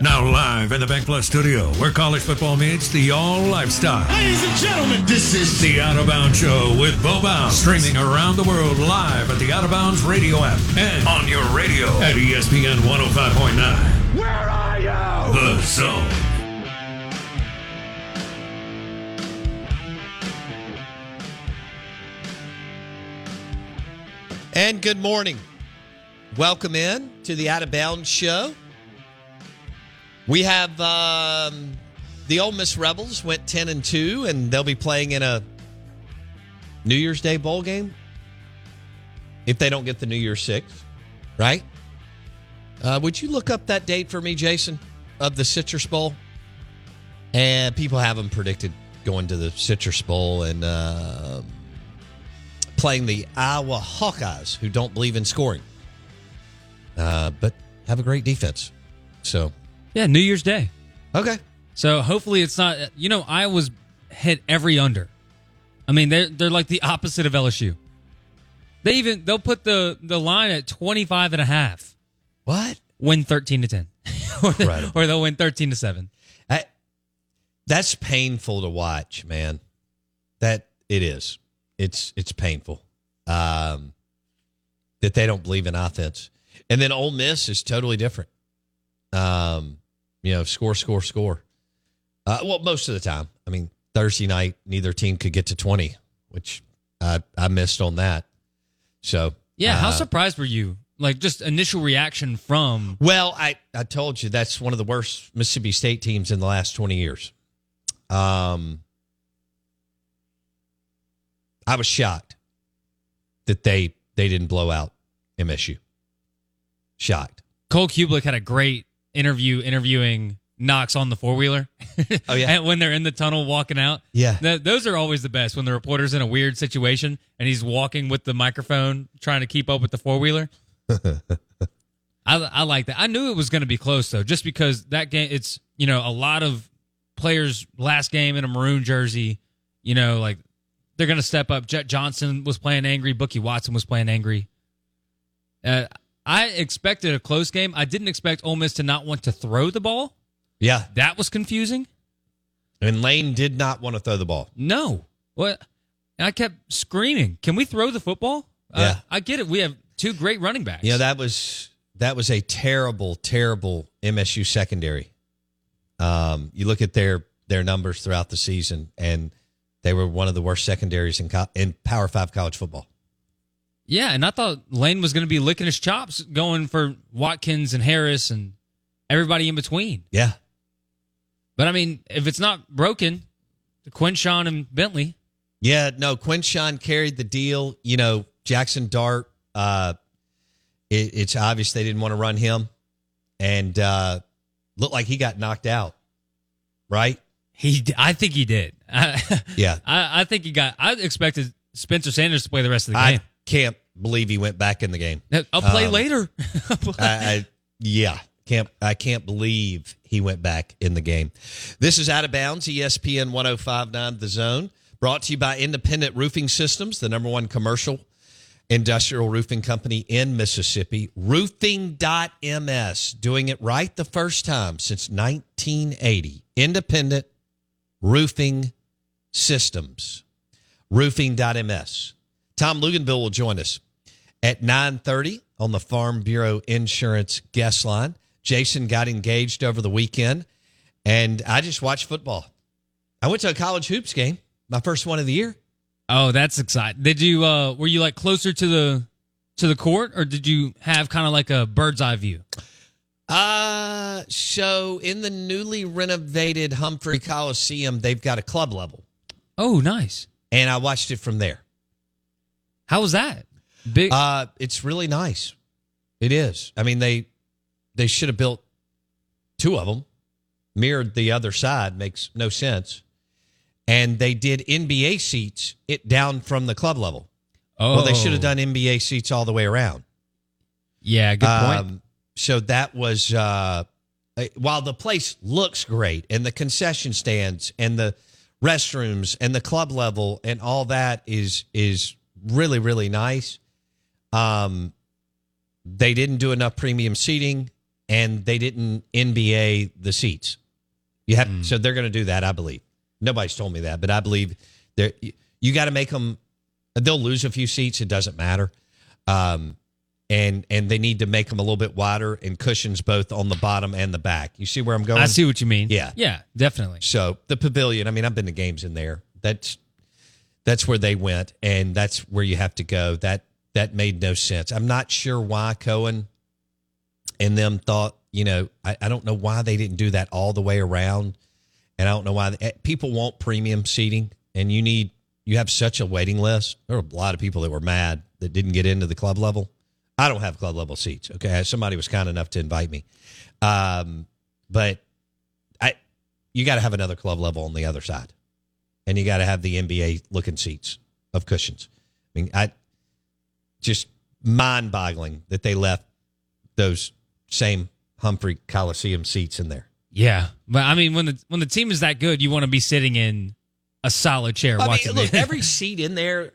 Now live in the Bank Plus studio, where college football meets the all lifestyle. Ladies and gentlemen, this is The Out of Bounds Show with Bo Bounds, streaming around the world live at the Out of Bounds radio app and on your radio at ESPN 105.9. Where Are You? The Zone. And good morning. Welcome in to the Out of Bounds show. We have um, the Ole Miss Rebels went 10 and 2, and they'll be playing in a New Year's Day bowl game if they don't get the New Year's Six, right? Uh, would you look up that date for me, Jason, of the Citrus Bowl? And people have them predicted going to the Citrus Bowl and. Uh, playing the Iowa Hawkeyes, who don't believe in scoring, uh, but have a great defense. So, Yeah, New Year's Day. okay. So hopefully it's not. You know, Iowa's hit every under. I mean, they're they're like the opposite of LSU. They even they'll put the the line at 25 and a half. What? Win 13 to 10. or, they, or they'll win 13 to 7. I, that's painful to watch, man. That it is. It's it's painful um, that they don't believe in offense. And then Ole Miss is totally different. Um, you know, score, score, score. Uh, well, most of the time. I mean, Thursday night, neither team could get to twenty, which I I missed on that. So Yeah, how uh, surprised were you? Like just initial reaction from well, I, I told you that's one of the worst Mississippi State teams in the last 20 years. Um, I was shocked that they they didn't blow out MSU. Shocked. Cole Kublik had a great interview interviewing Knox on the four wheeler. Oh, yeah. and when they're in the tunnel walking out. Yeah. Th- those are always the best when the reporter's in a weird situation and he's walking with the microphone trying to keep up with the four wheeler. I, I like that. I knew it was going to be close though, just because that game. It's you know a lot of players last game in a maroon jersey. You know, like they're going to step up. Jett Johnson was playing angry. Bookie Watson was playing angry. Uh, I expected a close game. I didn't expect Ole Miss to not want to throw the ball. Yeah. That was confusing. And Lane did not want to throw the ball. No. What? And I kept screaming, "Can we throw the football?" Uh, Yeah. I get it. We have two great running backs. Yeah, that was that was a terrible, terrible MSU secondary. Um, you look at their their numbers throughout the season, and they were one of the worst secondaries in co- in Power Five college football. Yeah. And I thought Lane was going to be licking his chops, going for Watkins and Harris and everybody in between. Yeah, But I mean, if it's not broken, Quinshon and Bentley. yeah. No, Quinshon carried the deal. You know, Jaxson Dart. Uh, it, it's obvious they didn't want to run him, and uh, looked like he got knocked out. Right? He, I think he did. Yeah. I, I think he got. I expected Spencer Sanders to play the rest of the I game. Can't believe he went back in the game. I'll play Um, later. I, I yeah, can't I can't believe he went back in the game. This is out of bounds. ESPN 1059 The Zone, brought to you by Independent Roofing Systems, the number one commercial industrial roofing company in Mississippi. Roofing.ms, doing it right the first time since 1980. Independent Roofing Systems. Roofing.ms. Tom Luginbill will join us at 9.30 on the Farm Bureau Insurance guest line. Jason got engaged over the weekend, and I just watched football. I went to a college hoops game, my first one of the year. Oh, that's exciting. Did you uh were you like closer to the to the court or did you have kind of like a bird's eye view? Uh, so in the newly renovated Humphrey Coliseum, they've got a club level, Oh, nice. and I watched it from there. How was that? Big Uh, it's really nice. It is. I mean, they they should have built two of them, mirrored the other side. Makes no sense. And they did NBA seats it down from the club level. Oh. Well, they should have done NBA seats all the way around. Yeah, good point. Um, so that was uh, while the place looks great and the concession stands and the restrooms and the club level and all that is is really really nice. Um, they didn't do enough premium seating and they didn't NBA the seats. You have so they're going to do that, I believe. Nobody's told me that, but I believe they you got to make them. They'll lose a few seats. It doesn't matter. Um, and and they need to make them a little bit wider and cushions both on the bottom and the back. You see where I'm going? I see what you mean. Yeah. Yeah, definitely. So the pavilion, I mean, I've been to games in there. That's that's where they went, and that's where you have to go. That that made no sense. I'm not sure why Cohen and them thought, you know, I, I don't know why they didn't do that all the way around, and I don't know why eh, people want premium seating, and you need you have such a waiting list. There were a lot of people that were mad that didn't get into the club level. I don't have club level seats. Okay, somebody was kind enough to invite me, um, but I you got to have another club level on the other side, and you got to have the NBA looking seats of cushions. I mean, I just mind boggling that they left those same Humphrey Coliseum seats in there. Yeah, but I mean, when the when the team is that good, you want to be sitting in a solid chair I watching. mean, look, every seat in there,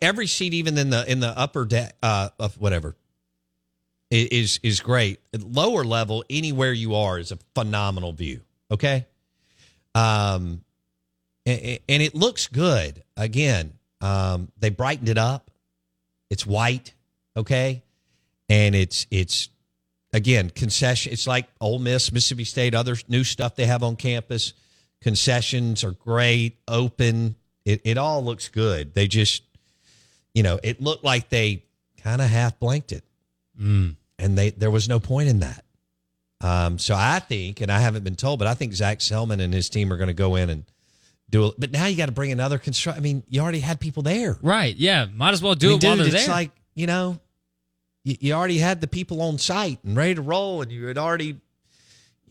every seat, even in the in the upper deck uh, of whatever, is is great. At lower level, anywhere you are is a phenomenal view. Okay, um, and, and it looks good. Again, um, they brightened it up. It's white. Okay, and it's it's again concession. It's like Ole Miss, Mississippi State, other new stuff they have on campus. Concessions are great, open. It it all looks good. They just, you know, it looked like they kind of half blanked it, Mm. and they there was no point in that. Um, so I think, and I haven't been told, but I think Zac Selmon and his team are going to go in and do it. But now you got to bring another construct. I mean, you already had people there. right? Yeah, might as well do I mean, it while they're it's there. like you know, you, you already had the people on site and ready to roll, and you had already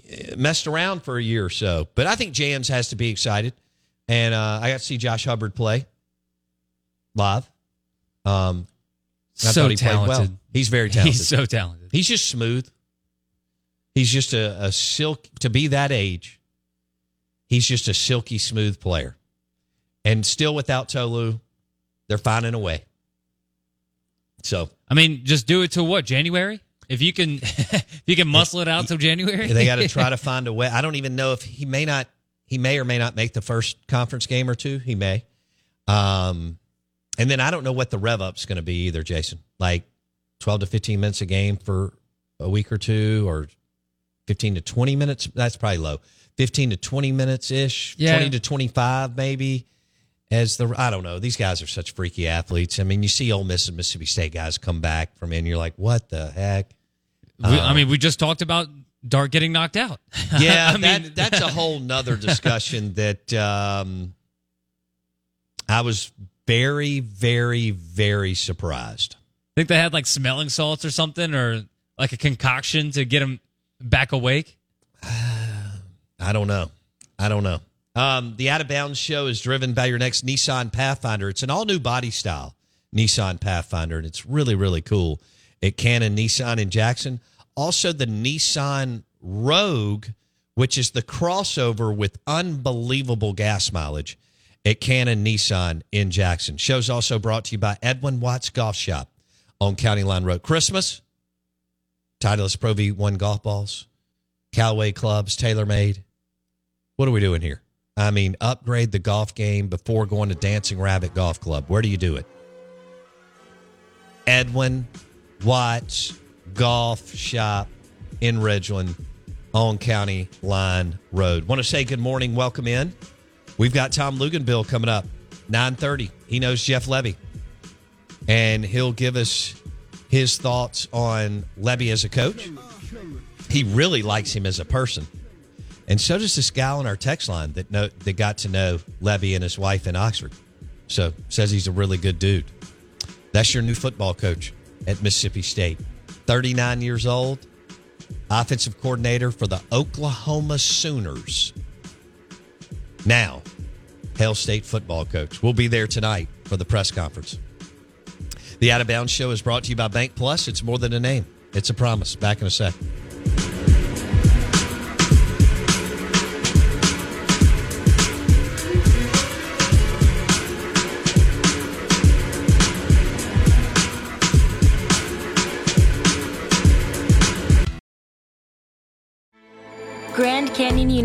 uh, messed around for a year or so. But I think Jans has to be excited, and uh, I got to see Josh Hubbard play live. Um, so thought he played well. talented. He's very talented. He's so talented. He's just smooth. He's just a, a silk to be that age. He's just a silky smooth player, and still without Tolu, they're finding a way. So I mean, just do it till what January? If you can, if you can muscle it out till January, they got to try to find a way. I don't even know if he may not. He may or may not make the first conference game or two. He may. Um, and then I don't know what the rev up's going to be either, Jason. Like twelve to fifteen minutes a game for a week or two, or fifteen to twenty minutes. That's probably low. Fifteen to twenty minutes ish. Yeah. Twenty to twenty five maybe. As the I don't know, these guys are such freaky athletes. I mean, you see Ole Miss and Mississippi State guys come back from in, you're like, what the heck? We- I mean, we just talked about Dart getting knocked out. Yeah, I mean, that, that's a whole nother discussion that um, I was very, very, very surprised. I think they had like smelling salts or something, or like a concoction to get him back awake. I don't know. I don't know. Um, the Out of Bounds show is driven by your next Nissan Pathfinder. It's an all new body style Nissan Pathfinder, and it's really, really cool. At Cannon Nissan in Jackson. Also, the Nissan Rogue, which is the crossover with unbelievable gas mileage at Cannon Nissan in Jackson. Show's also brought to you by Edwin Watts Golf Shop on County Line Road. Christmas, Titleist Pro V1 golf balls, Callaway clubs, TaylorMade. What are we doing here? I mean, upgrade the golf game before going to Dancing Rabbit Golf Club. Where do you do it? Edwin Watts Golf Shop in Ridgeland on County Line Road. Want to say good morning, welcome in. We've got Tom Luginbill coming up, 9:30. He knows Jeff Lebby. And he'll give us his thoughts on Lebby as a coach. He really likes him as a person. And so does this guy on our text line that know that got to know Lebby and his wife in Oxford. So says he's a really good dude. That's your new football coach at Mississippi State. 39 years old, offensive coordinator for the Oklahoma Sooners. Now, Hale State football coach. We'll be there tonight for the press conference. The Out of Bounds show is brought to you by Bank Plus. It's more than a name, it's a promise. Back in a sec.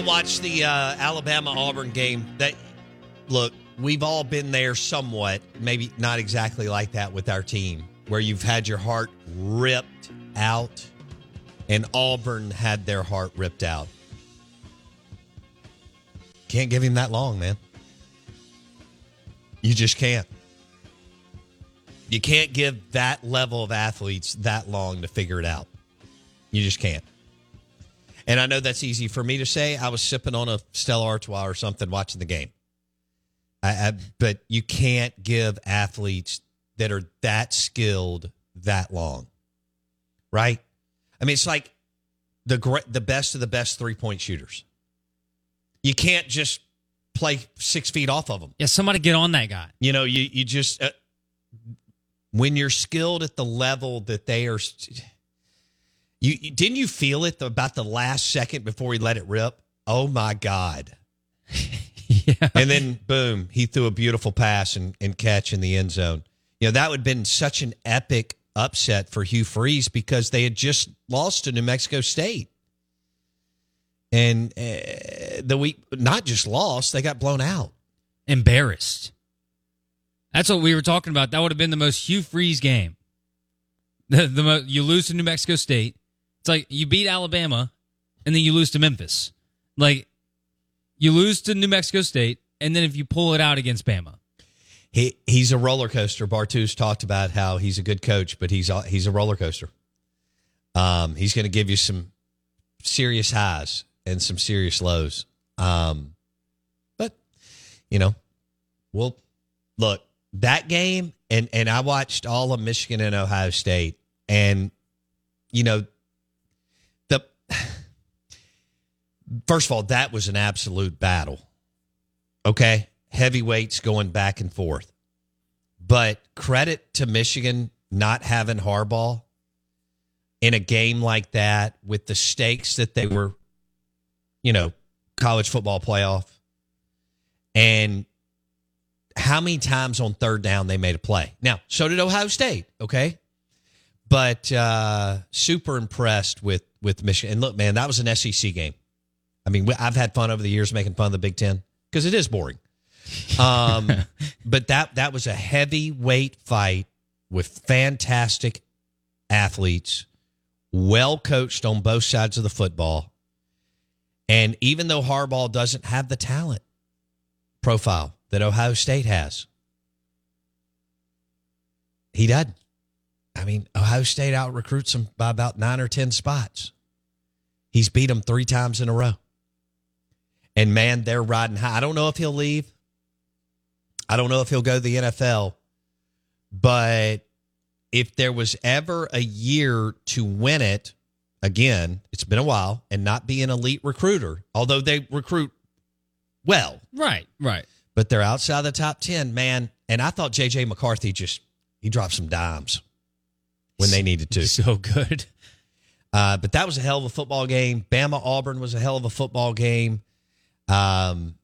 I watched the uh, Alabama Auburn game. That look, we've all been there somewhat, maybe not exactly like that with our team, where you've had your heart ripped out, and Auburn had their heart ripped out. Can't give him that long, man. You just can't. You can't give that level of athletes that long to figure it out. You just can't. And I know that's easy for me to say. I was sipping on a Stella Artois or something watching the game. I, I, but you can't give athletes that are that skilled that long, right? I mean, it's like the the best of the best three point shooters. You can't just play six feet off of them. Yeah, somebody get on that guy. You know, you you just uh, when you're skilled at the level that they are. You, you didn't you feel it about the last second before he let it rip? Oh my god! yeah. And then boom, he threw a beautiful pass and, and catch in the end zone. You know that would have been such an epic upset for Hugh Freeze because they had just lost to New Mexico State, and uh, the week not just lost, they got blown out. Embarrassed. That's what we were talking about. That would have been the most Hugh Freeze game. The, the mo- you lose to New Mexico State. It's like you beat Alabama, and then you lose to Memphis. Like you lose to New Mexico State, and then if you pull it out against Bama, He he's a roller coaster. Bartu's talked about how he's a good coach, but he's a, he's a roller coaster. Um, he's going to give you some serious highs and some serious lows. Um, but you know, well, look that game, and and I watched all of Michigan and Ohio State, and you know, the first of all, that was an absolute battle. Okay, heavyweights going back and forth, but credit to Michigan not having Harbaugh in a game like that with the stakes that they were, you know, college football playoff. And how many times on third down they made a play. Now, so did Ohio State, okay? But uh super impressed with with Michigan. And look, man, that was an SEC game. I mean, I've had fun over the years making fun of the Big 10 because it is boring. Um but that that was a heavyweight fight with fantastic athletes, well coached on both sides of the football. And even though Harbaugh doesn't have the talent profile that Ohio State has, he doesn't. I mean, Ohio State out recruits him by about nine or 10 spots. He's beat them three times in a row. And man, they're riding high. I don't know if he'll leave. I don't know if he'll go to the NFL. But if there was ever a year to win it, again, it's been a while, and not be an elite recruiter, although they recruit well, right, right. but they're outside the top 10, man. And I thought JJ McCarthy just, he dropped some dimes when they needed to. So good. Uh, but that was a hell of a football game. Bama Auburn was a hell of a football game. Um,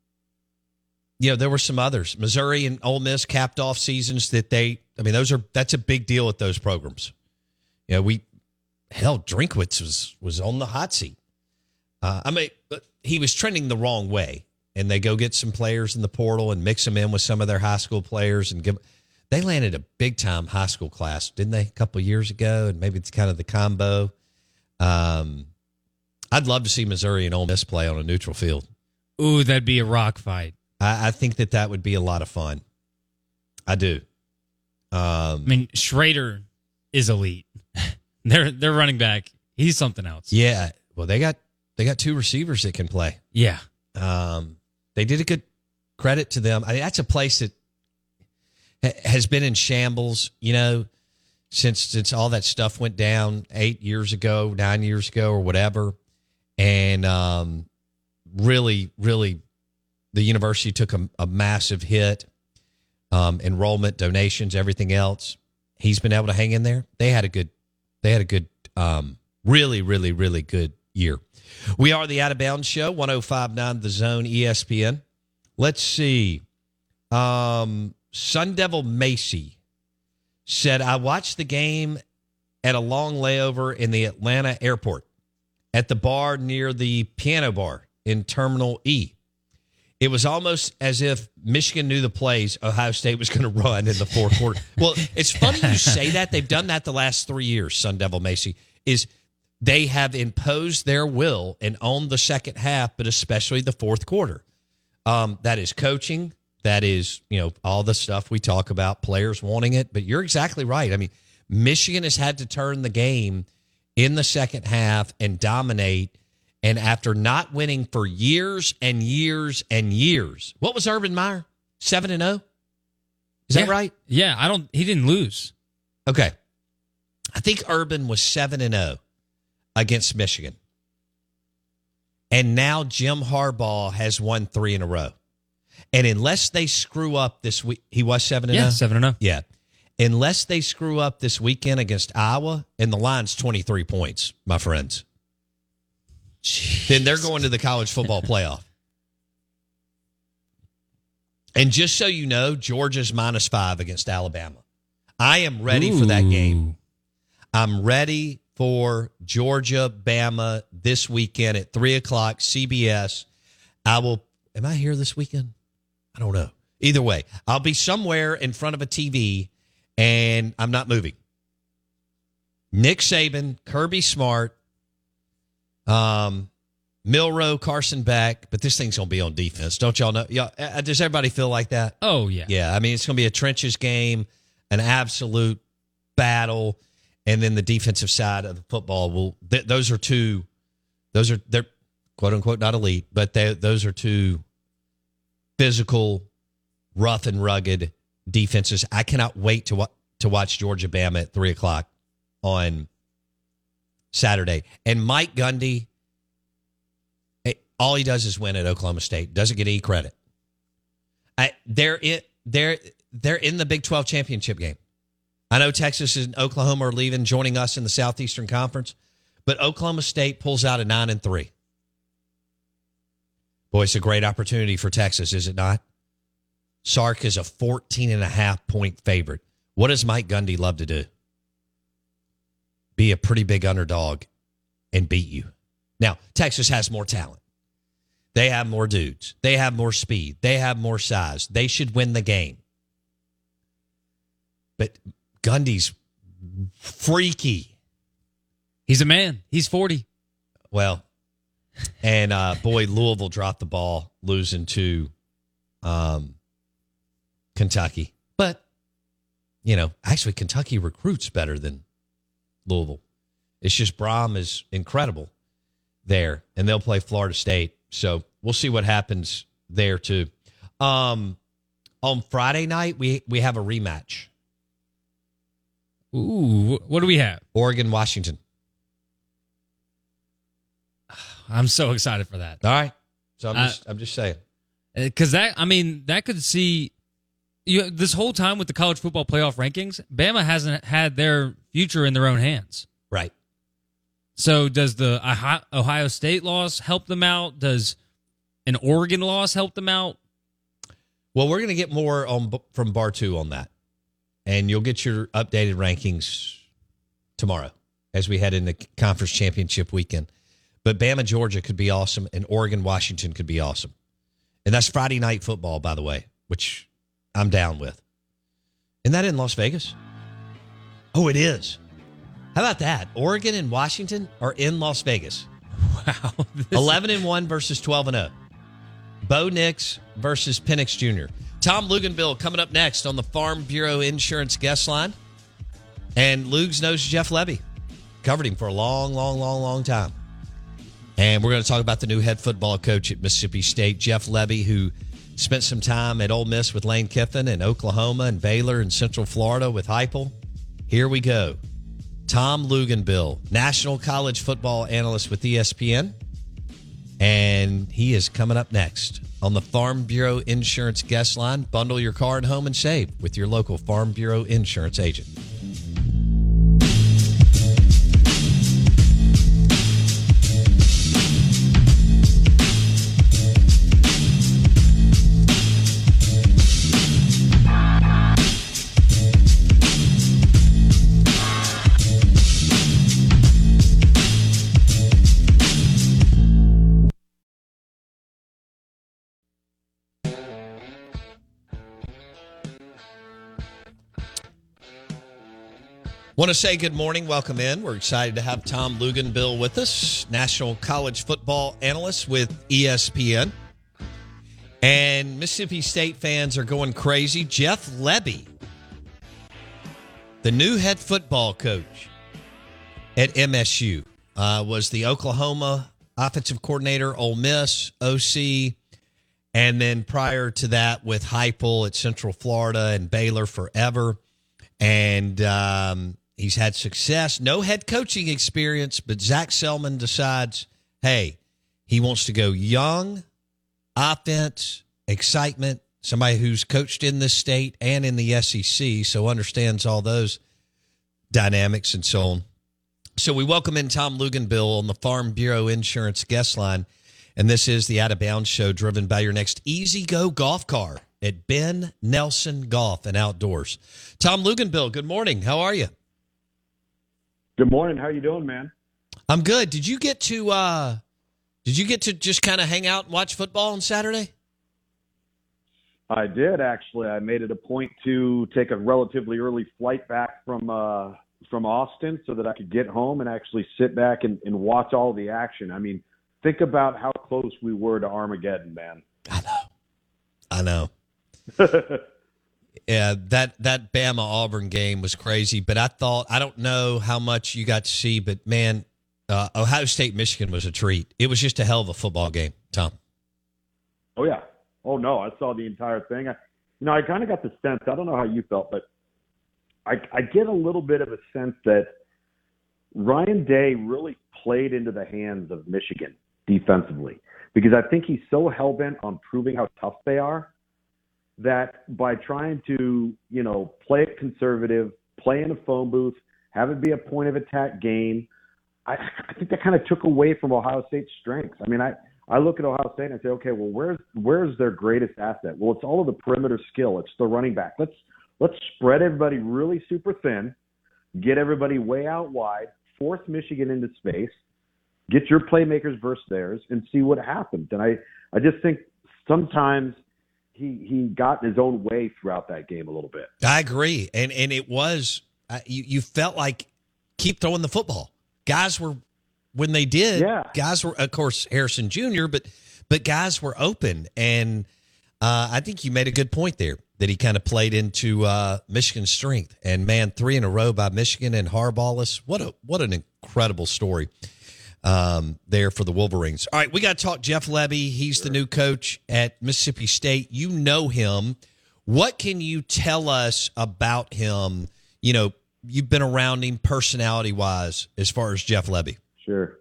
you know, there were some others. Missouri and Ole Miss capped off seasons that they. I mean, those are that's a big deal with those programs. You know, we hell Drinkwitz was was on the hot seat. Uh, I mean, he was trending the wrong way, and they go get some players in the portal and mix them in with some of their high school players and give. They landed a big time high school class, didn't they, a couple years ago? And maybe it's kind of the combo. Um, I'd love to see Missouri and Ole Miss play on a neutral field. Ooh, that'd be a rock fight. I, I think that that would be a lot of fun. I do. Um, I mean, Schrader is elite. they're they're running back. He's something else. yeah. Well, they got they got two receivers that can play. Yeah. Um, they did a good credit to them. I mean, that's a place that ha- has been in shambles. You know, since since all that stuff went down eight years ago, nine years ago, or whatever. And um, really, really, the university took a, a massive hit. Um, enrollment, donations, everything else. He's been able to hang in there. They had a good, they had a good, um, really, really, really good year. We are the Out of Bounds Show, 1059 The Zone, ESPN. Let's see. Um, Sun Devil Macy said, I watched the game at a long layover in the Atlanta airport at the bar near the piano bar in Terminal E. It was almost as if Michigan knew the plays Ohio State was going to run in the fourth quarter. Well, it's funny you say that. They've done that the last three years, Sun Devil Macy, is they have imposed their will and owned the second half, but especially the fourth quarter. Um, that is coaching. That is, you know, all the stuff we talk about, players wanting it. But you're exactly right. I mean, Michigan has had to turn the game in the second half and dominate. And after not winning for years and years and years, what was Urban Meyer? Seven and zero. Is that Yeah. right? Yeah, I don't. He didn't lose. Okay. I think Urban was 7 and 0 against Michigan. And now Jim Harbaugh has won 3 in a row. And unless they screw up this week, he was 7 and oh? Yeah, 0. seven and oh. zero. Yeah. Unless they screw up this weekend against Iowa and the line's 23 points, my friends. Then they're going to the college football playoff. And just so you know, Georgia's minus 5 against Alabama. I am ready for that game. I'm ready for Georgia, Bama this weekend at three o'clock, CBS. I will. Am I here this weekend? I don't know. Either way, I'll be somewhere in front of a TV and I'm not moving. Nick Saban, Kirby Smart, um, Milroe, Carson Beck, but this thing's gonna be on defense. Don't y'all know? Y'all, uh, does everybody feel like that? Oh yeah. Yeah, I mean it's going to be a trenches game, an absolute battle, and then the defensive side of the football will. Th- those are two. Those are they're quote unquote not elite, but they, those are two physical, rough and rugged defenses. I cannot wait to wa- to watch Georgia Bama at three o'clock on Saturday. And Mike Gundy, eh, all he does is win at Oklahoma State. Doesn't get any credit. I, they're in they're they're in the Big Twelve championship game. I know Texas and Oklahoma are leaving, joining us in the Southeastern Conference, but Oklahoma State pulls out a nine and three. Boy, it's a great opportunity for Texas, is it not? Sark is a 14 and a half point favorite. What does Mike Gundy love to do? Be a pretty big underdog and beat you. Now, Texas has more talent. They have more dudes. They have more speed. They have more size. They should win the game. But Gundy's freaky. He's a man. He's forty. Well, and uh, boy, Louisville dropped the ball, losing to um, Kentucky. But you know, actually, Kentucky recruits better than Louisville. It's just Brohm is incredible there, and they'll play Florida State. So we'll see what happens there too. Um, on Friday night, we we have a rematch: Ooh, what do we have? Oregon Washington. I'm so excited for that All right, so I'm Uh, just I'm just saying. because that. I mean, that could see you this whole time with the college football playoff rankings. Bama hasn't had their future in their own hands. Right. So does the Ohio- Ohio State loss help them out? Does an Oregon loss help them out? Well, we're going to get more on from Bar Two on that, and you'll get your updated rankings tomorrow as we head into conference championship weekend. But Bama, Georgia could be awesome, and Oregon, Washington could be awesome, and that's Friday night football, by the way, which I'm down with. Isn't that in Las Vegas? Oh, it is. How about that? Oregon and Washington are in Las Vegas. Wow. 11 and 1 versus 12 and 0. Bo Nix versus Penix Jr. Tom Luginbill coming up next on the Farm Bureau Insurance guest line. And Lugs knows Jeff Lebby. Covered him for a long, long, long, long time. And we're going to talk about the new head football coach at Mississippi State, Jeff Lebby, who spent some time at Ole Miss with Lane Kiffin and Oklahoma and Baylor and Central Florida with Heupel. Here we go. Tom Luginbill, national college football analyst with ESPN. And he is coming up next on the Farm Bureau Insurance Guest Line. Bundle your car and home and save with your local Farm Bureau Insurance agent. Want to say good morning, welcome in. We're excited to have Tom Luginbill with us, national college football analyst with ESPN. And Mississippi State fans are going crazy. Jeff Lebby, the new head football coach at MSU, uh, was the Oklahoma offensive coordinator, Ole Miss, OC, and then prior to that with Heupel at Central Florida and Baylor forever. And um, He's had success, no head coaching experience, but Zac Selmon decides, hey, he wants to go young, offense, excitement, somebody who's coached in this state and in the SEC, so understands all those dynamics and so on. So we welcome in Tom Luginbill on the Farm Bureau Insurance guest line. And this is the Out of Bounds show driven by your next easy go golf car at Ben Nelson Golf and Outdoors. Tom Luginbill, good morning. How are you? Good morning. How are you doing, man? I'm good. Did you get to uh did you get to just kind of hang out and watch football on Saturday? I did actually. I made it a point to take a relatively early flight back from uh from Austin so that I could get home and actually sit back and, and watch all the action. I mean, think about how close we were to Armageddon, man. I know. I know. yeah, that that Bama Auburn game was crazy. But I thought I don't know how much you got to see, but man, uh, Ohio State Michigan was a treat. It was just a hell of a football game, Tom. Oh yeah. Oh no, I saw the entire thing. I, you know, I kind of got the sense. I don't know how you felt, but I, I get a little bit of a sense that Ryan Day really played into the hands of Michigan defensively because I think he's so hell bent on proving how tough they are that by trying to, you know, play it conservative, play in a phone booth, have it be a point of attack game, I, I think that kind of took away from Ohio State's strengths. I mean, I, I look at Ohio State and I say, okay, well, where's where's their greatest asset? Well, it's all of the perimeter skill. It's the running back. Let's let's spread everybody really super thin, get everybody way out wide, force Michigan into space, get your playmakers versus theirs, and see what happens. And I I just think sometimes he he got in his own way throughout that game a little bit. I agree, and and it was uh, you you felt like keep throwing the football. Guys were when they did. Yeah. guys were of course Harrison Jr. But but guys were open, and uh, I think you made a good point there that he kind of played into uh, Michigan's strength. And man, three in a row by Michigan and Harbaughless. What a what an incredible story um, there for the Wolverines. All right, we got to talk Jeff Lebby. He's the new coach at Mississippi State. You know him. What can you tell us about him? You know, you've been around him personality wise as far as Jeff Lebby. Sure.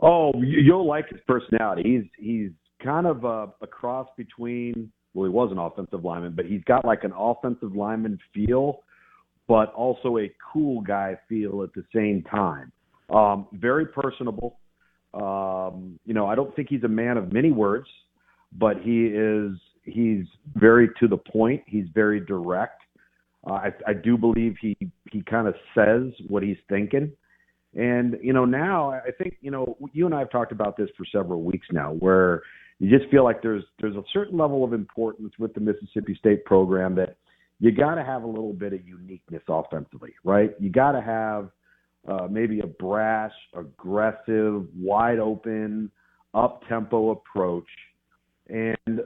Oh, you'll like his personality. He's he's kind of a, a cross between. Well, he was an offensive lineman, but he's got like an offensive lineman feel, but also a cool guy feel at the same time. Um, very personable. Um, you know, I don't think he's a man of many words, but he is. He's very to the point. He's very direct. Uh, I, I do believe he he kind of says what he's thinking. And you know, now I think you know you and I have talked about this for several weeks now, where you just feel like there's there's a certain level of importance with the Mississippi State program that you got to have a little bit of uniqueness offensively, right? You got to have uh, maybe a brash, aggressive, wide open, up tempo approach. And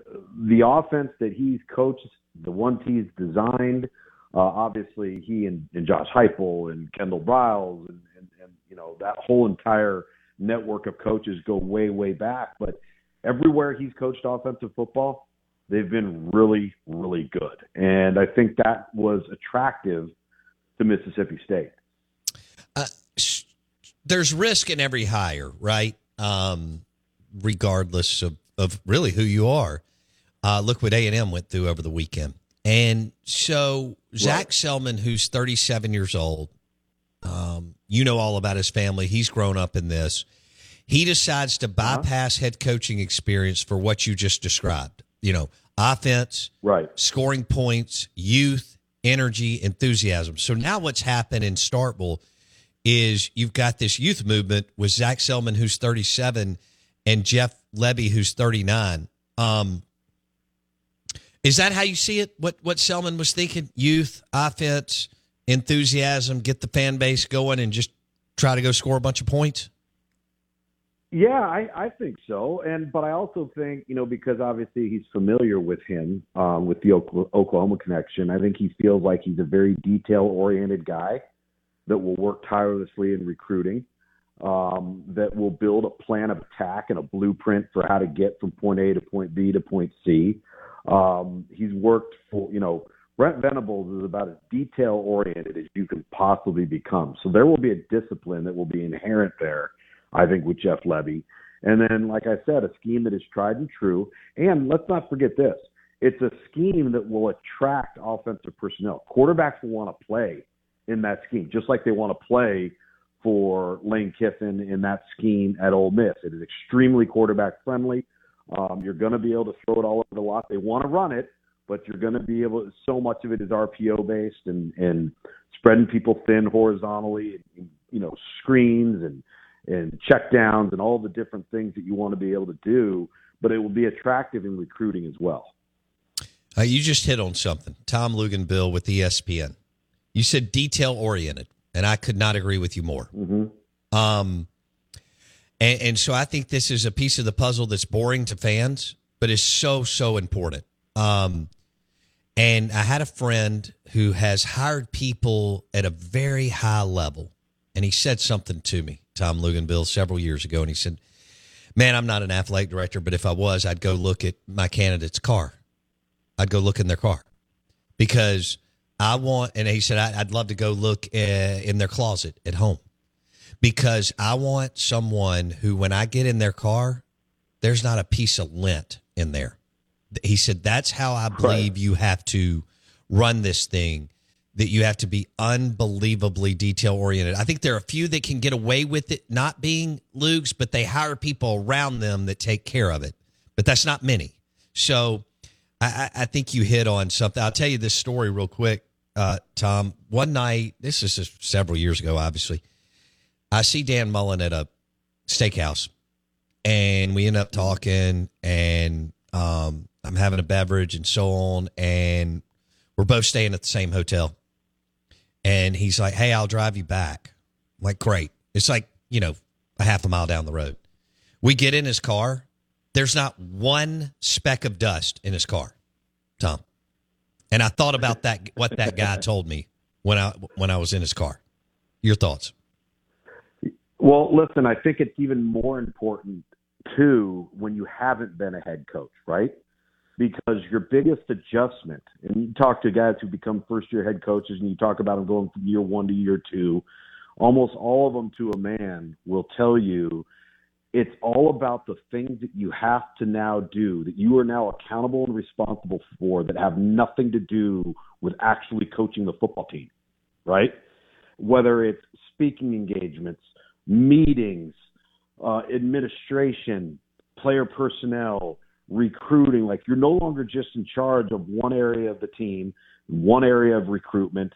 the offense that he's coached, the ones he's designed, uh, obviously he and, and Josh Heupel and Kendall Briles and, and, and you know that whole entire network of coaches go way way back. But everywhere he's coached offensive football, they've been really really good, and I think that was attractive to Mississippi State there's risk in every hire, right? um, regardless of, of really who you are. Uh, look what A and M went through over the weekend, and so Zac Selmon, who's 37 years old, um, you know all about his family. He's grown up in this. He decides to bypass head coaching experience for what you just described. You know, offense, Right. scoring points, youth, energy, enthusiasm. So now what's happened in Starkville is you've got this youth movement with Zac Selmon, who's 37, and Jeff Lebby, who's 39. Um, is that how you see it? What what Selmon was thinking? Youth, offense, enthusiasm, get the fan base going, and just try to go score a bunch of points. Yeah, I, I think so, and but I also think you know because obviously he's familiar with him um, with the Oklahoma connection. I think he feels like he's a very detail oriented guy that will work tirelessly in recruiting, um, that will build a plan of attack and a blueprint for how to get from point A to point B to point C. Um, he's worked for you know Brent Venables is about as detail oriented as you can possibly become. So there will be a discipline that will be inherent there. I think, with Jeff Lebby. And then, like I said, a scheme that is tried and true. And let's not forget this it's a scheme that will attract offensive personnel. Quarterbacks will want to play in that scheme, just like they want to play for Lane Kiffin in that scheme at Ole Miss. It is extremely quarterback friendly. Um, you're going to be able to throw it all over the lot. They want to run it, but you're going to be able. So much of it is RPO based and and spreading people thin horizontally. And, you know, screens and and check downs and all the different things that you want to be able to do, but it will be attractive in recruiting as well. Uh, you just hit on something. Tom Luginbill with ESPN. You said detail oriented, and I could not agree with you more. Mm-hmm. Um, and, and so I think this is a piece of the puzzle that's boring to fans, but is so, so important. Um, and I had a friend who has hired people at a very high level, and he said something to me, Tom Luginbill, several years ago, and he said, "Man, I'm not an athletic director, but if I was, I'd go look at my candidate's car. I'd go look in their car because I want." And he said, "I'd love to go look uh, in their closet at home because I want someone who, when I get in their car, there's not a piece of lint in there." He said, "That's how I believe you have to run this thing." that you have to be unbelievably detail oriented. I think there are a few that can get away with it not being Lugs, but they hire people around them that take care of it. But that's not many. So I, I think you hit on something. I'll tell you this story real quick, uh, Tom. One night, this is several years ago, obviously. I see Dan Mullen at a steakhouse, and we end up talking, and um, I'm having a beverage and so on, and we're both staying at the same hotel. And he's like, Hey, I'll drive you back. I'm like, great. It's like, you know, a half a mile down the road. We get in his car. There's not one speck of dust in his car, Tom. And I thought about that, what that guy told me when I, when I was in his car. Your thoughts? Well, listen, I think it's even more important too when you haven't been a head coach, right? Because your biggest adjustment, and you talk to guys who become first year head coaches and you talk about them going from year one to year two, almost all of them to a man will tell you it's all about the things that you have to now do that you are now accountable and responsible for that have nothing to do with actually coaching the football team, right? Whether it's speaking engagements, meetings, uh, administration, player personnel, recruiting. Like you're no longer just in charge of one area of the team, one area of recruitment.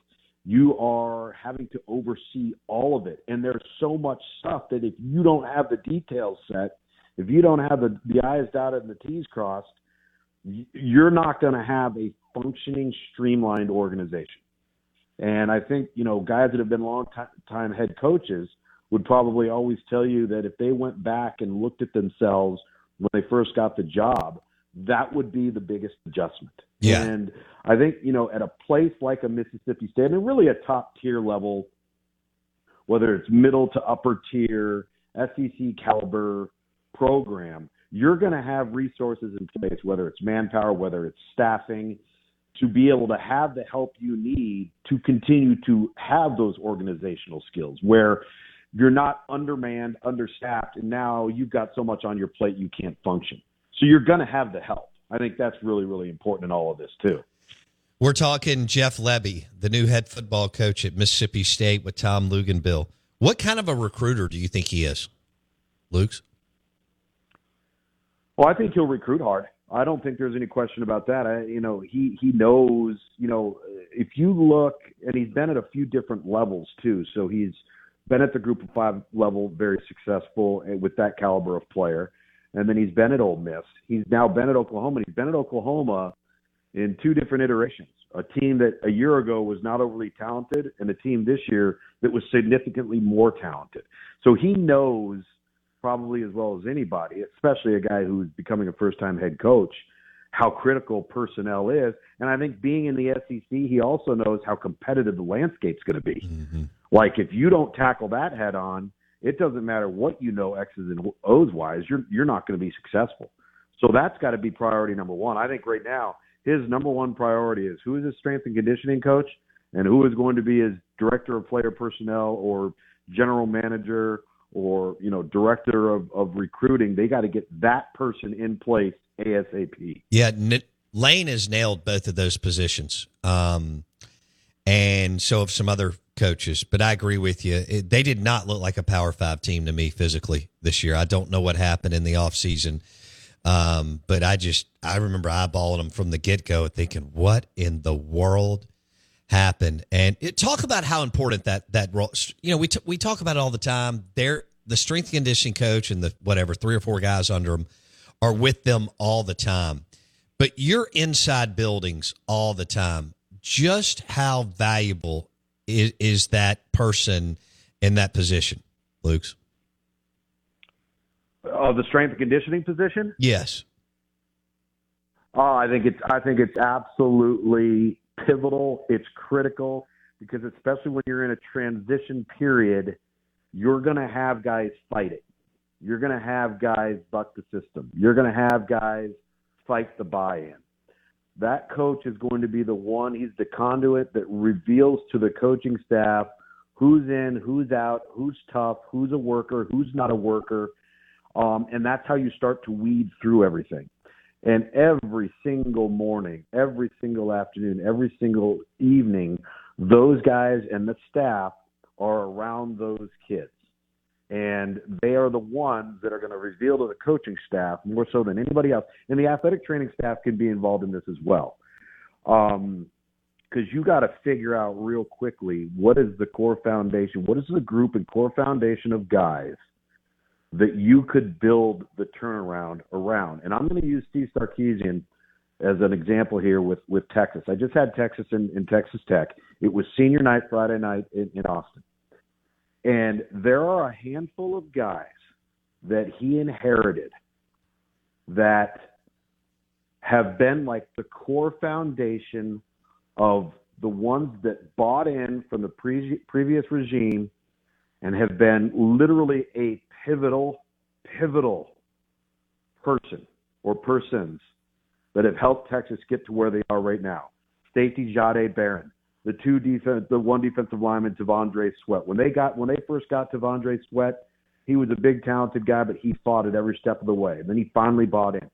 You are having to oversee all of it. And there's so much stuff that if you don't have the details set, if you don't have the, the I's dotted and the T's crossed, you're not going to have a functioning, streamlined organization. And I think, you know, guys that have been long time head coaches would probably always tell you that if they went back and looked at themselves when they first got the job, that would be the biggest adjustment. Yeah. And I think, you know, at a place like a Mississippi State, and really a top tier level, whether it's middle to upper tier, SEC caliber program, you're going to have resources in place, whether it's manpower, whether it's staffing, to be able to have the help you need to continue to have those organizational skills where you're not undermanned, understaffed, and now you've got so much on your plate you can't function. So you're going to have the help. I think that's really, really important in all of this too. We're talking Jeff Lebby, the new head football coach at Mississippi State with Tom Luginbill. What kind of a recruiter do you think he is, Luke's? Well, I think he'll recruit hard. I don't think there's any question about that. I, you know, he he knows. You know, if you look, and he's been at a few different levels too. So he's been at the Group of Five level, very successful eh, with that caliber of player, and then he's been at Ole Miss. He's now been at Oklahoma. He's been at Oklahoma in two different iterations. A team that a year ago was not overly talented, and a team this year that was significantly more talented. So he knows probably as well as anybody, especially a guy who's becoming a first time head coach, how critical personnel is. And I think being in the SEC, he also knows how competitive the landscape's going to be. Mm-hmm. Like if you don't tackle that head on, it doesn't matter what you know X's and O's wise, you're you're not going to be successful. So that's got to be priority number one. I think right now his number one priority is who is his strength and conditioning coach and who is going to be his director of player personnel or general manager or you know director of, of recruiting they got to get that person in place asap yeah N- lane has nailed both of those positions um, and so have some other coaches but i agree with you it, they did not look like a power five team to me physically this year i don't know what happened in the offseason um, but i just i remember eyeballing them from the get-go thinking what in the world happened? And it, talk about how important that that role. You know, we t- we talk about it all the time. They're the strength conditioning coach and the whatever three or four guys under them are with them all the time. But you're inside buildings all the time. Just how valuable is, is that person in that position, Luke's? Oh, the strength and conditioning position? Yes. Oh, I think it's I think it's absolutely pivotal. It's critical because especially when you're in a transition period, you're going to have guys fight it. You're going to have guys buck the system. You're going to have guys fight the buy-in. That coach is going to be the one. He's the conduit that reveals to the coaching staff who's in, who's out, who's tough, who's a worker, who's not a worker. Um, and that's how you start to weed through everything. And every single morning, every single afternoon, every single evening, those guys and the staff are around those kids. And they are the ones that are going to reveal to the coaching staff more so than anybody else. And the athletic training staff can be involved in this as well. Um, because you got to figure out real quickly what is the core foundation, what is the group and core foundation of guys that you could build the turnaround around. And I'm going to use Steve Sarkisian as an example here with, with Texas. I just had Texas in, in Texas Tech. It was senior night Friday night in, in Austin. And there are a handful of guys that he inherited that have been like the core foundation of the ones that bought in from the pre- previous regime and have been literally a pivotal, pivotal person or persons that have helped Texas get to where they are right now. Stacy Jahdae Barron, the two defense, the one defensive lineman, T'Vondre Sweat. When they got when they first got T'Vondre Sweat, he was a big talented guy, but he fought it every step of the way. And then he finally bought in.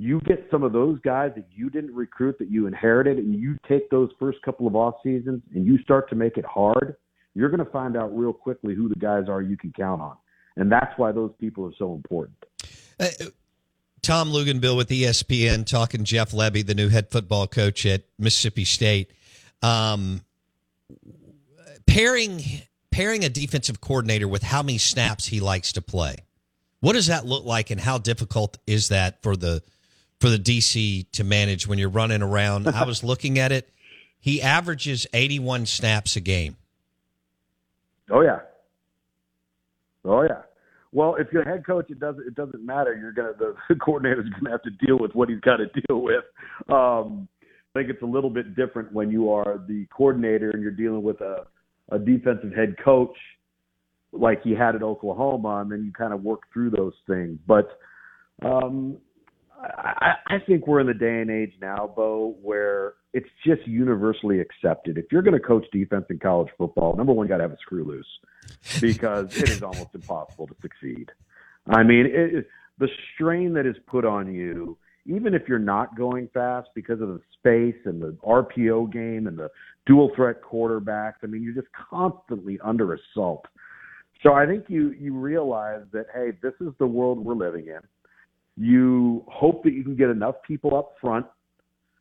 You get some of those guys that you didn't recruit that you inherited, and you take those first couple of off seasons and you start to make it hard. You're going to find out real quickly who the guys are you can count on and that's why those people are so important. Uh, Tom Luginbill with ESPN talking Jeff Lebby, the new head football coach at Mississippi State. Um, pairing pairing a defensive coordinator with how many snaps he likes to play. What does that look like, and how difficult is that for the for the DC to manage when you're running around? I was looking at it. He averages 81 snaps a game. Oh yeah. Oh yeah. Well, if you're a head coach, it doesn't it doesn't matter. You're gonna the coordinator's gonna have to deal with what he's got to deal with. Um, think it's a little bit different when you are the coordinator and you're dealing with a a defensive head coach like he had at Oklahoma, and then you kind of work through those things. But um, I, I think we're in the day and age now, Bo, where it's just universally accepted. If you're going to coach defense in college football, number one, you got to have a screw loose because it is almost impossible to succeed. I mean, it, the strain that is put on you, even if you're not going fast because of the space and the RPO game and the dual threat quarterbacks. I mean, you're just constantly under assault. So I think you you realize that hey, this is the world we're living in. You hope that you can get enough people up front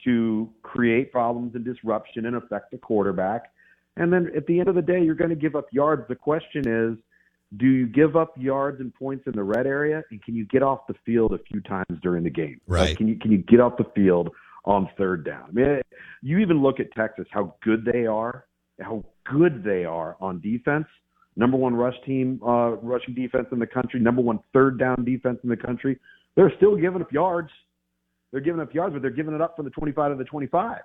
to create problems and disruption and affect the quarterback. And then at the end of the day, you're going to give up yards. The question is, do you give up yards and points in the red area, and can you get off the field a few times during the game? Right. Like, can you can you get off the field on third down? I mean, you even look at Texas, how good they are, how good they are on defense. Number one rush team, uh, rushing defense in the country. Number one third down defense in the country. They're still giving up yards. They're giving up yards, but they're giving it up from the 25 to the 25,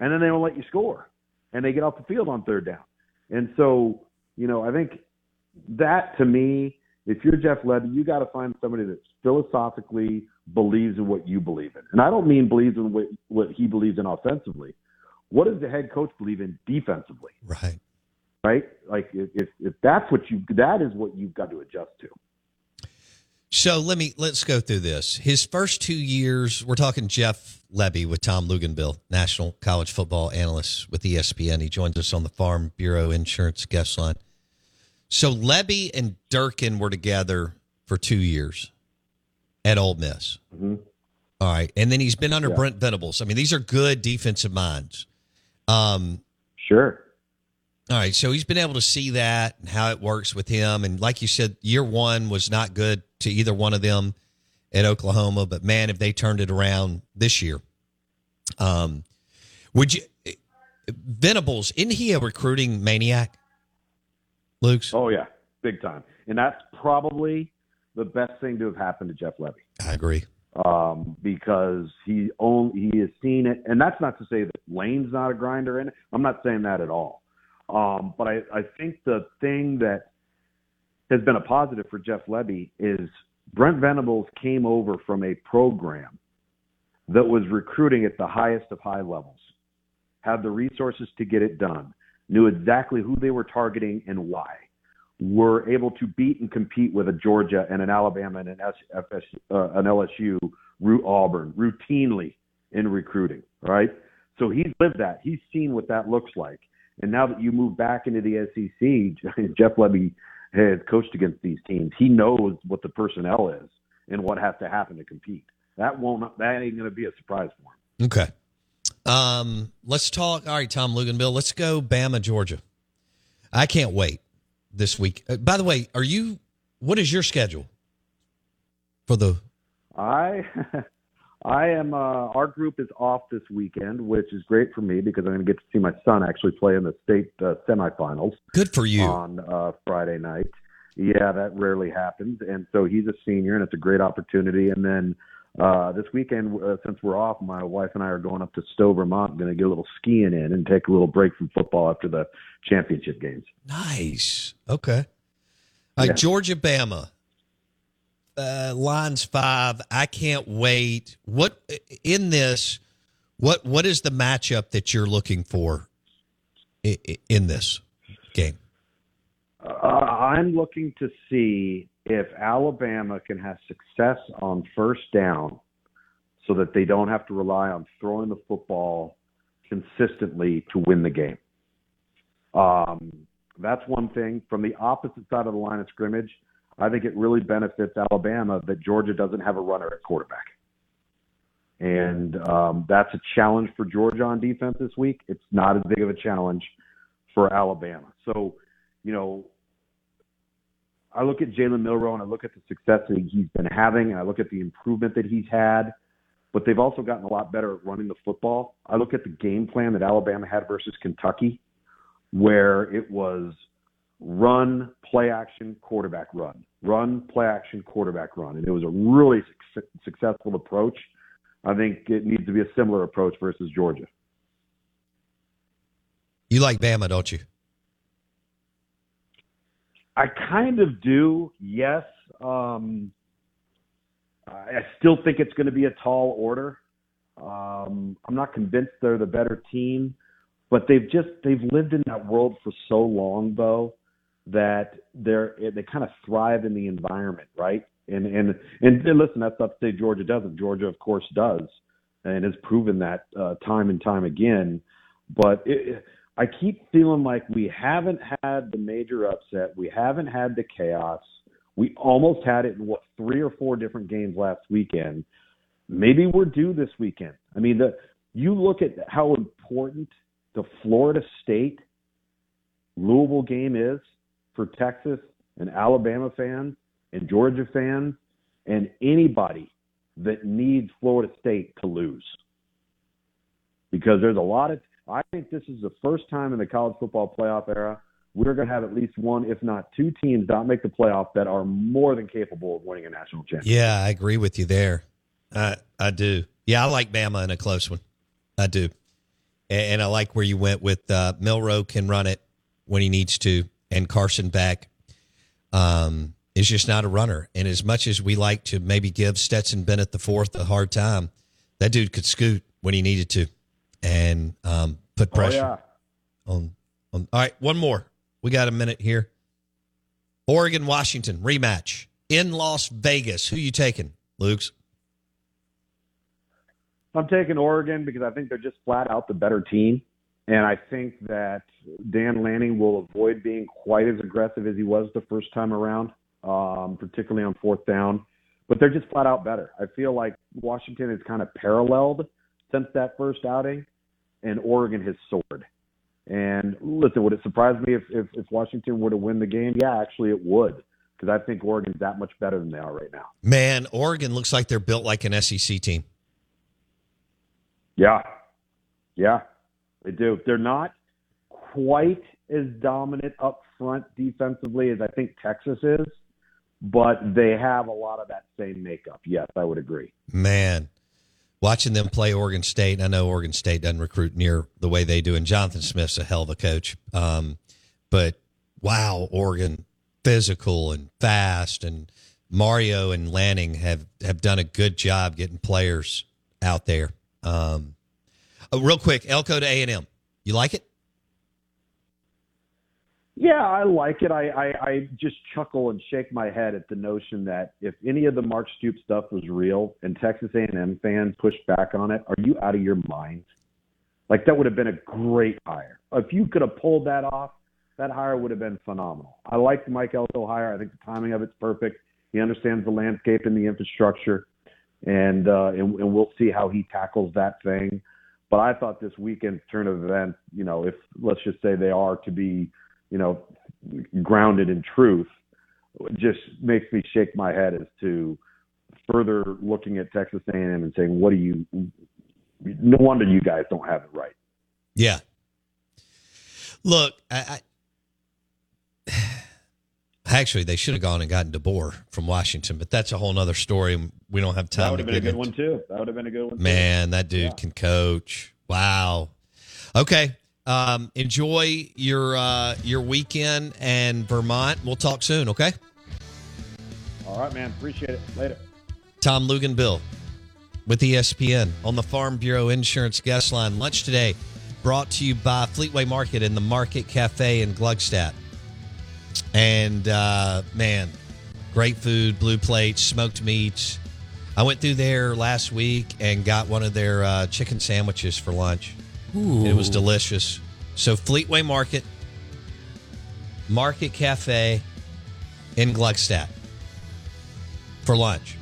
and then they won't let you score, and they get off the field on third down. And so, you know, I think that to me, if you're Jeff Lebby, you got to find somebody that philosophically believes in what you believe in. And I don't mean believes in what, what he believes in offensively. What does the head coach believe in defensively? Right. Right? Like if if that's what you that is what you've got to adjust to. So let me let's go through this. His first two years, we're talking Jeff Lebby with Tom Luginbill, national college football analyst with ESPN. He joins us on the Farm Bureau Insurance guest line. So Lebby and Durkin were together for two years at Ole Miss. Mm-hmm. All right, and then he's been under Yeah. Brent Venables. I mean, these are good defensive minds. Um, Sure. all right, so he's been able to see that and how it works with him. And like you said, year one was not good to either one of them at Oklahoma, but man, if they turned it around this year, um, would you? Venables, isn't he a recruiting maniac? Luke's, Oh yeah, big time. And that's probably the best thing to have happened to Jeff Lebby. I agree. um, because he only he has seen it, and that's not to say that Lane's not a grinder in it. I'm not saying that at all. Um, but I, I think the thing that has been a positive for Jeff Lebby is Brent Venables came over from a program that was recruiting at the highest of high levels, had the resources to get it done, knew exactly who they were targeting and why were able to beat and compete with a Georgia and an Alabama and an, FS, uh, an LSU, root Auburn routinely in recruiting, right? So he's lived that. He's seen what that looks like. And now that you move back into the SEC, Jeff Lebby has coached against these teams. He knows what the personnel is and what has to happen to compete. That won't. That ain't going to be a surprise for him. Okay. Um, let's talk. All right, Tom Luginbill. Let's go Bama, Georgia. I can't wait this week. Uh, by the way, are you? What is your schedule for the? I I am. Uh, our group is off this weekend, which is great for me because I'm going to get to see my son actually play in the state uh, semifinals Good for you. on uh, Friday night. Yeah, that rarely happens, and so he's a senior, and it's a great opportunity. And then uh, this weekend, uh, since we're off, my wife and I are going up to Stowe, Vermont, going to get a little skiing in and take a little break from football after the championship games. Nice. Okay. Right, Yeah. Georgia, Bama. Uh, lines five. I can't wait. What in this? What what is the matchup that you're looking for i- i- in this game? Uh, I'm looking to see if Alabama can have success on first down so that they don't have to rely on throwing the football consistently to win the game. Um, that's one thing. From the opposite side of the line of scrimmage, I think it really benefits Alabama that Georgia doesn't have a runner at quarterback. And um, that's a challenge for Georgia on defense this week. It's not as big of a challenge for Alabama. So, you know, I look at Jalen Milroe and I look at the success that he's been having, and I look at the improvement that he's had. But they've also gotten a lot better at running the football. I look at the game plan that Alabama had versus Kentucky, where it was run, play action, quarterback run, run, play action, quarterback run, and it was a really suc successful approach. I think it needs to be a similar approach versus Georgia. You like Bama, don't you? I kind of do, yes. Um, I still think it's going to be a tall order. Um, I'm not convinced they're the better team, but they've just they've lived in that world for so long, though, that they're they kind of thrive in the environment, right? And and and, and listen, that's not to say Georgia doesn't. Georgia, of course, does, and has proven that uh, time and time again. But it, I keep feeling like we haven't had the major upset. We haven't had the chaos. We almost had it in what three or four different games last weekend. Maybe we're due this weekend. I mean, the you look at how important the Florida State Louisville game is for Texas and Alabama fans and Georgia fans and anybody that needs Florida State to lose. Because there's a lot of I think this is the first time in the college football playoff era we're going to have at least one, if not two teams not make the playoff that are more than capable of winning a national championship. Yeah, I agree with you there. I I do. Yeah, I like Bama in a close one. I do, and, and I like where you went with uh, Milroe can run it when he needs to, and Carson Beck um, is just not a runner. And as much as we like to maybe give Stetson Bennett the fourth a hard time, that dude could scoot when he needed to, and um, put pressure oh, yeah. on on. All right, one more. We got a minute here. Oregon, Washington rematch in Las Vegas. Who you taking, Luke's? I'm taking Oregon because I think they're just flat out the better team. And I think that Dan Lanning will avoid being quite as aggressive as he was the first time around, um, particularly on fourth down. But they're just flat out better. I feel like Washington has kind of paralleled since that first outing, and Oregon has soared. And listen, would it surprise me if, if, if Washington were to win the game? Yeah, actually, it would because I think Oregon's that much better than they are right now. Man, Oregon looks like they're built like an SEC team. Yeah, yeah, they do. They're not quite as dominant up front defensively as I think Texas is, but they have a lot of that same makeup. Yes, I would agree. Man, watching them play Oregon State, I know Oregon State doesn't recruit near the way they do, and Jonathan Smith's a hell of a coach. Um, but wow, Oregon physical and fast, and Mario and Lanning have have done a good job getting players out there. Um, oh, real quick, Elko to A and M, you like it? Yeah, I like it. I, I, I just chuckle and shake my head at the notion that if any of the Mark Stoops stuff was real and Texas A&M fans pushed back on it, are you out of your mind? Like that would have been a great hire. If you could have pulled that off, that hire would have been phenomenal. I like the Mike Elko hire. I think the timing of it's perfect. He understands the landscape and the infrastructure, and uh, and, and we'll see how he tackles that thing. But I thought this weekend's turn of events, you know, if let's just say they are to be you know, grounded in truth, just makes me shake my head as to further looking at Texas A&M and saying, "What do you? No wonder you guys don't have it right." Yeah. Look, I, I actually they should have gone and gotten DeBoer from Washington, but that's a whole other story. We don't have time. That would have been a good one too. That would have been a good one. Man, too. that dude Yeah. can coach. Wow. Okay. Um, enjoy your uh, your weekend and Vermont. We'll talk soon. Okay. All right, man. Appreciate it. Later. Tom Luginbill with ESPN on the Farm Bureau Insurance Guest Line. Lunch today brought to you by Fleetway Market and the Market Cafe in Gluckstadt. And uh, man, great food, blue plates, smoked meats. I went through there last week and got one of their uh, chicken sandwiches for lunch. It was delicious. So Fleetway Market, Market Cafe in Gluckstadt for lunch.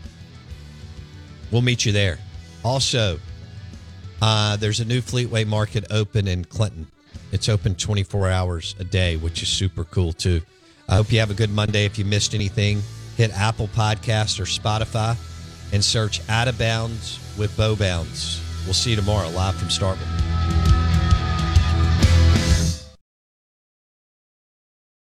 We'll meet you there. Also, uh, there's a new Fleetway Market open in Clinton. It's open 24 hours a day, which is super cool too. I hope you have a good Monday. If you missed anything, hit Apple Podcast or Spotify and search Out of Bounds with Bo Bounds. We'll see you tomorrow live from Starkville. Thank you